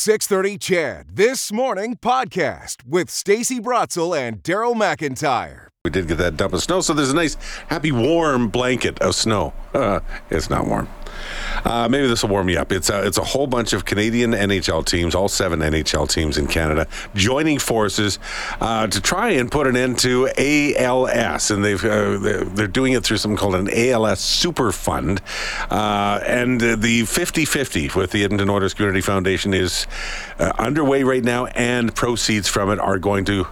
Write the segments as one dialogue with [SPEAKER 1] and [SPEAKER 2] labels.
[SPEAKER 1] 630 CHED This Morning podcast with Stacey Brotzel and Daryl McIntyre.
[SPEAKER 2] We did get that dump of snow, so there's a nice, happy, warm blanket of snow. Uh, it's not warm. Uh, maybe this will warm you up. It's a, it's a whole bunch of Canadian NHL teams, all seven NHL teams in Canada, joining forces uh, to try and put an end to ALS, and they've uh, they're doing it through something called an ALS Super Fund, uh, and the 50-50 with the Edmonton Oilers Community Foundation is uh, underway right now, and proceeds from it are going to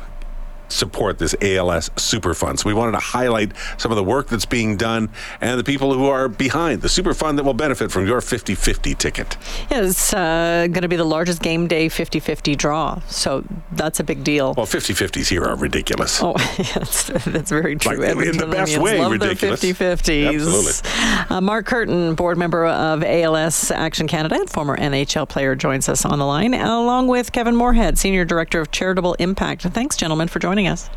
[SPEAKER 2] support this ALS Super Fund. So we wanted to highlight some of the work that's being done and the people who are behind the Super Fund that will benefit from your 50-50 ticket.
[SPEAKER 3] Yeah, it's uh, going to be the largest game day 50-50 draw. So that's a big deal.
[SPEAKER 2] Well, 50-50s here are ridiculous.
[SPEAKER 3] Oh, yes, that's very true.
[SPEAKER 2] Like, in the best way,
[SPEAKER 3] love
[SPEAKER 2] ridiculous.
[SPEAKER 3] Their 50-50s.
[SPEAKER 2] Absolutely.
[SPEAKER 3] Uh, Mark Kirton, board member of ALS Action Canada and former NHL player, joins us on the line, along with Kevin Moorhead, senior director of charitable impact. Thanks, gentlemen, for joining us.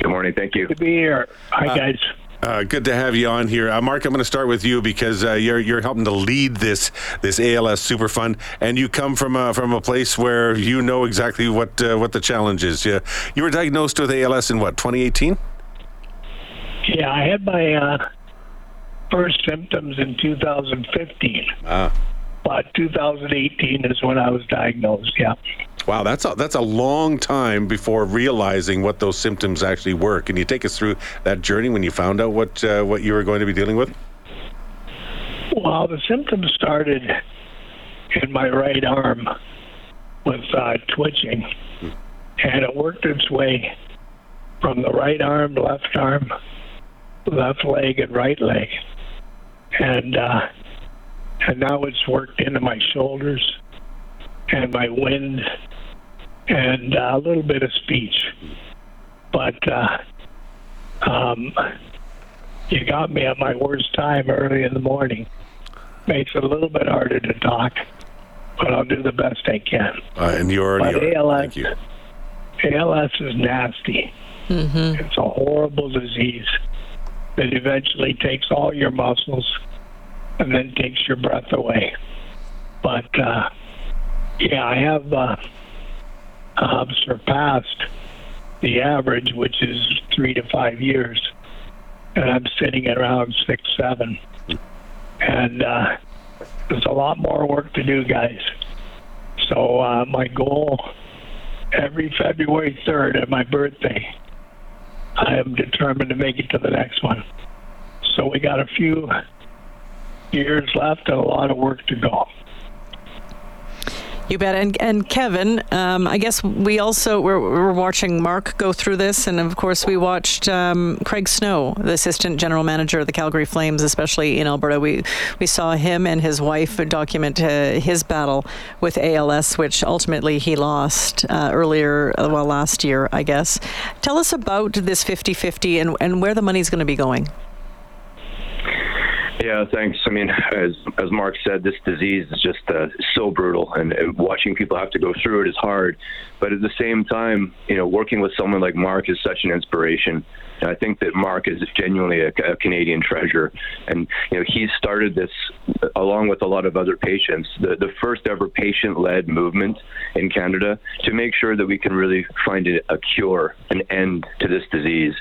[SPEAKER 4] Good morning. Thank you.
[SPEAKER 5] Good to be here. Hi, guys.
[SPEAKER 2] Uh, good to have you on here, uh, Mark. I'm going to start with you because uh, you're you're helping to lead this this ALS Super Fund, and you come from a, from a place where you know exactly what uh, what the challenge is. You, you were diagnosed with ALS in what 2018?
[SPEAKER 5] Yeah, I had my uh, first symptoms in 2015,
[SPEAKER 2] Ah,
[SPEAKER 5] but 2018 is when I was diagnosed. Yeah.
[SPEAKER 2] Wow, that's a, that's a long time before realizing what those symptoms actually were. Can you take us through that journey when you found out what uh, what you were going to be dealing with?
[SPEAKER 5] Well, the symptoms started in my right arm with uh, twitching, and it worked its way from the right arm, left arm, left leg, and right leg, and uh, and now it's worked into my shoulders and my wind and uh, a little bit of speech, but. Uh, um, you got me at my worst time early in the morning. Makes it a little bit harder to talk, but I'll do the best I can.
[SPEAKER 2] Uh, and you already
[SPEAKER 5] But
[SPEAKER 2] are.
[SPEAKER 5] ALS,
[SPEAKER 2] Thank you.
[SPEAKER 5] ALS is nasty. It's a horrible disease that eventually takes all your muscles and then takes your breath away. But uh, yeah, I have uh, uh, surpassed the average, which is three to five years, and I'm sitting at around six, seven. And uh, there's a lot more work to do, guys. So uh, my goal every February 3rd at my birthday, I am determined to make it to the next one. So we got a few years left and a lot of work to go.
[SPEAKER 3] You bet. And, and Kevin, um, I guess we also we're, we're watching Mark go through this, and of course we watched um, Craig Snow, the assistant general manager of the Calgary Flames, especially in Alberta. We we saw him and his wife document uh, his battle with ALS, which ultimately he lost uh, earlier, uh, well, last year, I guess. Tell us about this 50-50 and and where the money's going to be going.
[SPEAKER 4] Yeah, thanks. I mean, as as Mark said, this disease is just uh, so brutal, and, and watching people have to go through it is hard. But at the same time, you know, working with someone like Mark is such an inspiration. And I think that Mark is genuinely a, a Canadian treasure, and you know, he started this along with a lot of other patients, the the first ever patient-led movement in Canada to make sure that we can really find a, a cure, an end to this disease.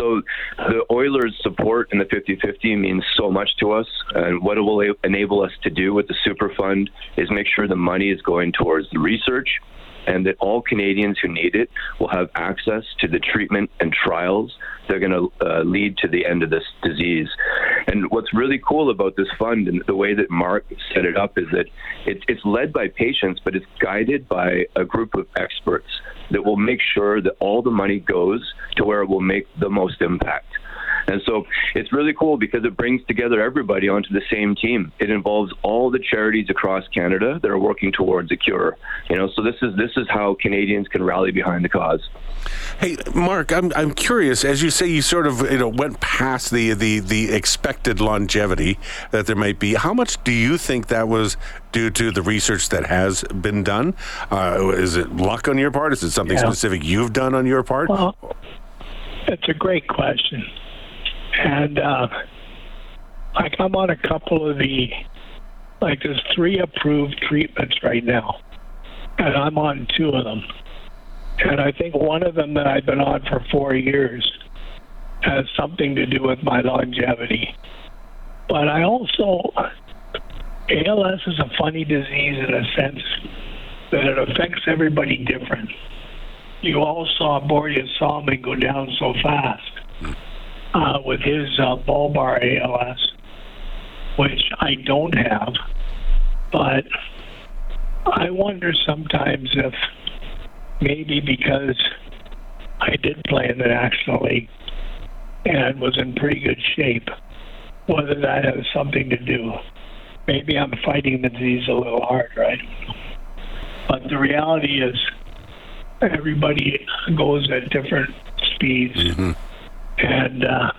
[SPEAKER 4] So the Oilers' support in the 50-50 means so much to us, and what it will enable us to do with the Super Fund is make sure the money is going towards the research and that all Canadians who need it will have access to the treatment and trials that are going to uh, lead to the end of this disease. And what's really cool about this fund and the way that Mark set it up is that it, it's led by patients, but it's guided by a group of experts that will make sure that all the money goes to where it will make the most impact. And so it's really cool because it brings together everybody onto the same team. It involves all the charities across Canada that are working towards a cure. You know, so this is this is how Canadians can rally behind the cause.
[SPEAKER 2] Hey, Mark, I'm I'm curious. As you say, you sort of you know went past the the the expected longevity that there might be. How much do you think that was due to the research that has been done? Uh, is it luck on your part? Is it something
[SPEAKER 5] Yeah.
[SPEAKER 2] specific you've done on your part?
[SPEAKER 5] Well, it's a great question. And uh, like I'm on a couple of the Like there's three approved treatments right now, and I'm on two of them. And I think one of them that I've been on for four years has something to do with my longevity. But I also, ALS is a funny disease in a sense that it affects everybody different. You all saw Börje Salming go down so fast uh, with his uh, bulbar ALS, which I don't have. But I wonder sometimes if maybe because I did play in the National League and was in pretty good shape, whether that has something to do. Maybe I'm fighting the disease a little hard, right? But the reality is, everybody goes at different speeds, and uh,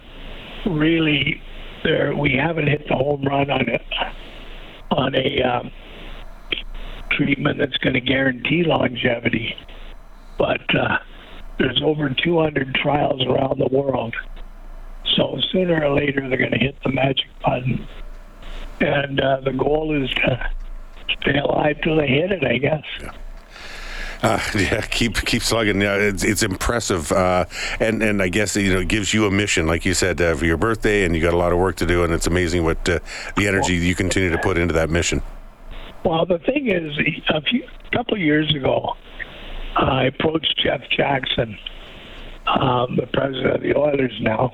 [SPEAKER 5] really, there we haven't hit the home run on it on a um, treatment that's going to guarantee longevity. But uh, there's over 200 trials around the world. So sooner or later, they're going to hit the magic button. And uh, the goal is to stay alive till they hit it, I guess.
[SPEAKER 2] Uh, yeah, keep keep slugging. Yeah, it's, it's impressive, uh, and and I guess you know it gives you a mission, like you said, uh, for your birthday, and you got a lot of work to do, and it's amazing what uh, the energy you continue to put into that mission.
[SPEAKER 5] Well, the thing is, a few, couple of years ago, I approached Jeff Jackson, um, the president of the Oilers now.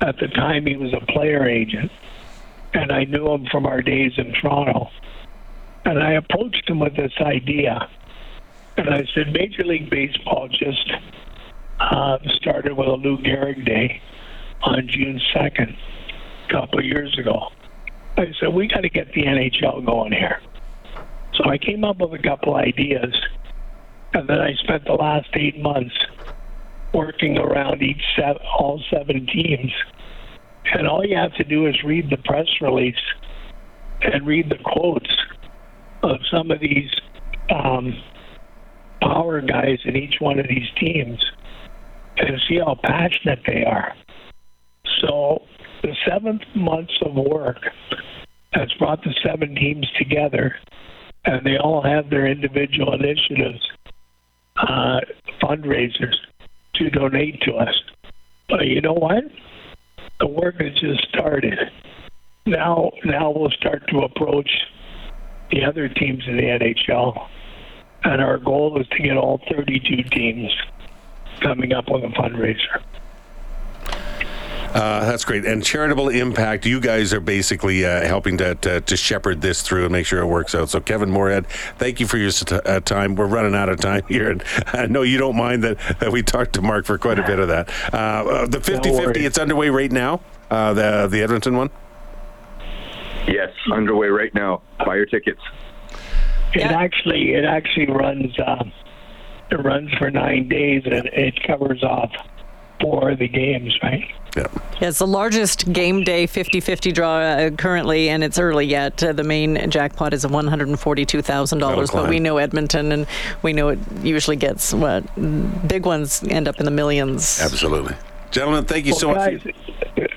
[SPEAKER 5] At the time, he was a player agent, and I knew him from our days in Toronto. And I approached him with this idea. And I said, Major League Baseball just uh, started with a Lou Gehrig Day on June 2nd, a couple of years ago. I said, we got to get the NHL going here. So I came up with a couple ideas, and then I spent the last eight months working around each seven, all seven teams. And all you have to do is read the press release and read the quotes of some of these um, power guys in each one of these teams and see how passionate they are. So the seventh months of work has brought the seven teams together, and they all have their individual initiatives, uh, fundraisers to donate to us. But you know what? The work has just started. Now, now we'll start to approach the other teams in the NHL, and our goal is to get all 32 teams coming up on the fundraiser.
[SPEAKER 2] Uh, that's great. And charitable impact, you guys are basically uh, helping to, to, to, shepherd this through and make sure it works out. So, Kevin Moorhead, thank you for your uh, time. We're running out of time here. And I know you don't mind that, that we talked to Mark for quite a bit of that. Uh, the 50 50, it's underway right now, uh, the, the Edmonton one?
[SPEAKER 4] Yes, underway right now. Buy your tickets.
[SPEAKER 5] It actually it actually runs um, it runs for nine days and it covers off four of the games, right?
[SPEAKER 2] Yeah.
[SPEAKER 3] yeah, it's the largest game day 50-50 draw uh, currently, and it's early yet. Uh, the main jackpot is $142,000, but we know Edmonton, and we know it usually gets what big ones end up in the millions.
[SPEAKER 2] Absolutely, gentlemen. Thank you
[SPEAKER 5] well,
[SPEAKER 2] so
[SPEAKER 5] guys,
[SPEAKER 2] much.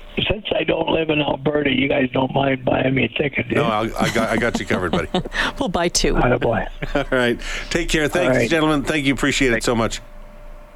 [SPEAKER 5] For, since I don't live in Alberta, you guys don't mind buying me a ticket, do
[SPEAKER 2] No, I, I, got, I got you covered, buddy.
[SPEAKER 3] we'll buy two.
[SPEAKER 5] Oh, boy.
[SPEAKER 2] All right. Take care. Thanks,
[SPEAKER 5] right.
[SPEAKER 2] gentlemen. Thank you. Appreciate it so much.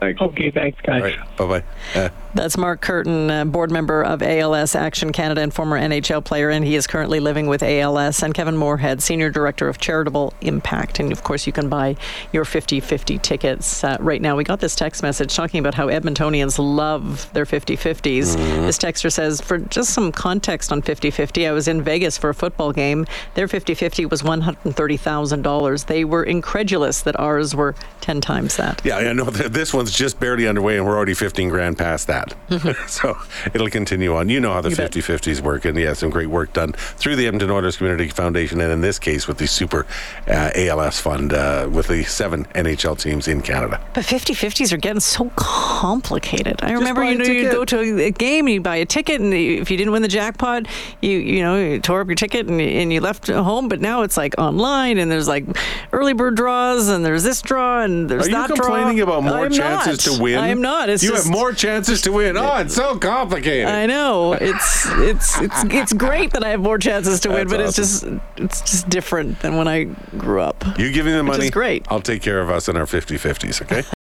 [SPEAKER 4] Thanks.
[SPEAKER 5] Okay, thanks, guys.
[SPEAKER 2] All right. Bye bye. Uh,
[SPEAKER 3] That's Mark Kirton, uh, board member of ALS Action Canada and former NHL player, and he is currently living with ALS. And Kevin Moorhead, senior director of charitable impact. And of course, you can buy your 50 50 tickets uh, right now. We got this text message talking about how Edmontonians love their 50 50s. Mm-hmm. This texter says, for just some context on 50 50, I was in Vegas for a football game. Their 50 50 was $130,000. They were incredulous that ours were 10 times that.
[SPEAKER 2] Yeah, I know this one's just barely underway, and we're already 15 grand past that. so it'll continue on. You know how the 50 50s work, and yeah, some great work done through the Edmonton Oilers Community Foundation, and in this case with the Super uh, ALS Fund uh, with the seven NHL teams in Canada.
[SPEAKER 3] But 50 50s are getting so complicated. I remember, you know, you go to a game, and you buy a ticket, and if you didn't win the jackpot, you you know, you tore up your ticket and, and you left home. But now it's like online, and there's like early bird draws, and there's this draw, and there's
[SPEAKER 2] are
[SPEAKER 3] that
[SPEAKER 2] you complaining
[SPEAKER 3] draw.
[SPEAKER 2] about more
[SPEAKER 3] I'm
[SPEAKER 2] chances chances
[SPEAKER 3] not.
[SPEAKER 2] to win.
[SPEAKER 3] I am not. It's
[SPEAKER 2] you
[SPEAKER 3] just-
[SPEAKER 2] have more chances to win. Oh, it's so complicated.
[SPEAKER 3] I know it's it's it's it's great that I have more chances to win,
[SPEAKER 2] That's
[SPEAKER 3] but it's just it's just different than when I grew up.
[SPEAKER 2] you give me the money.
[SPEAKER 3] great.
[SPEAKER 2] I'll take care of us in our 50 50s, okay?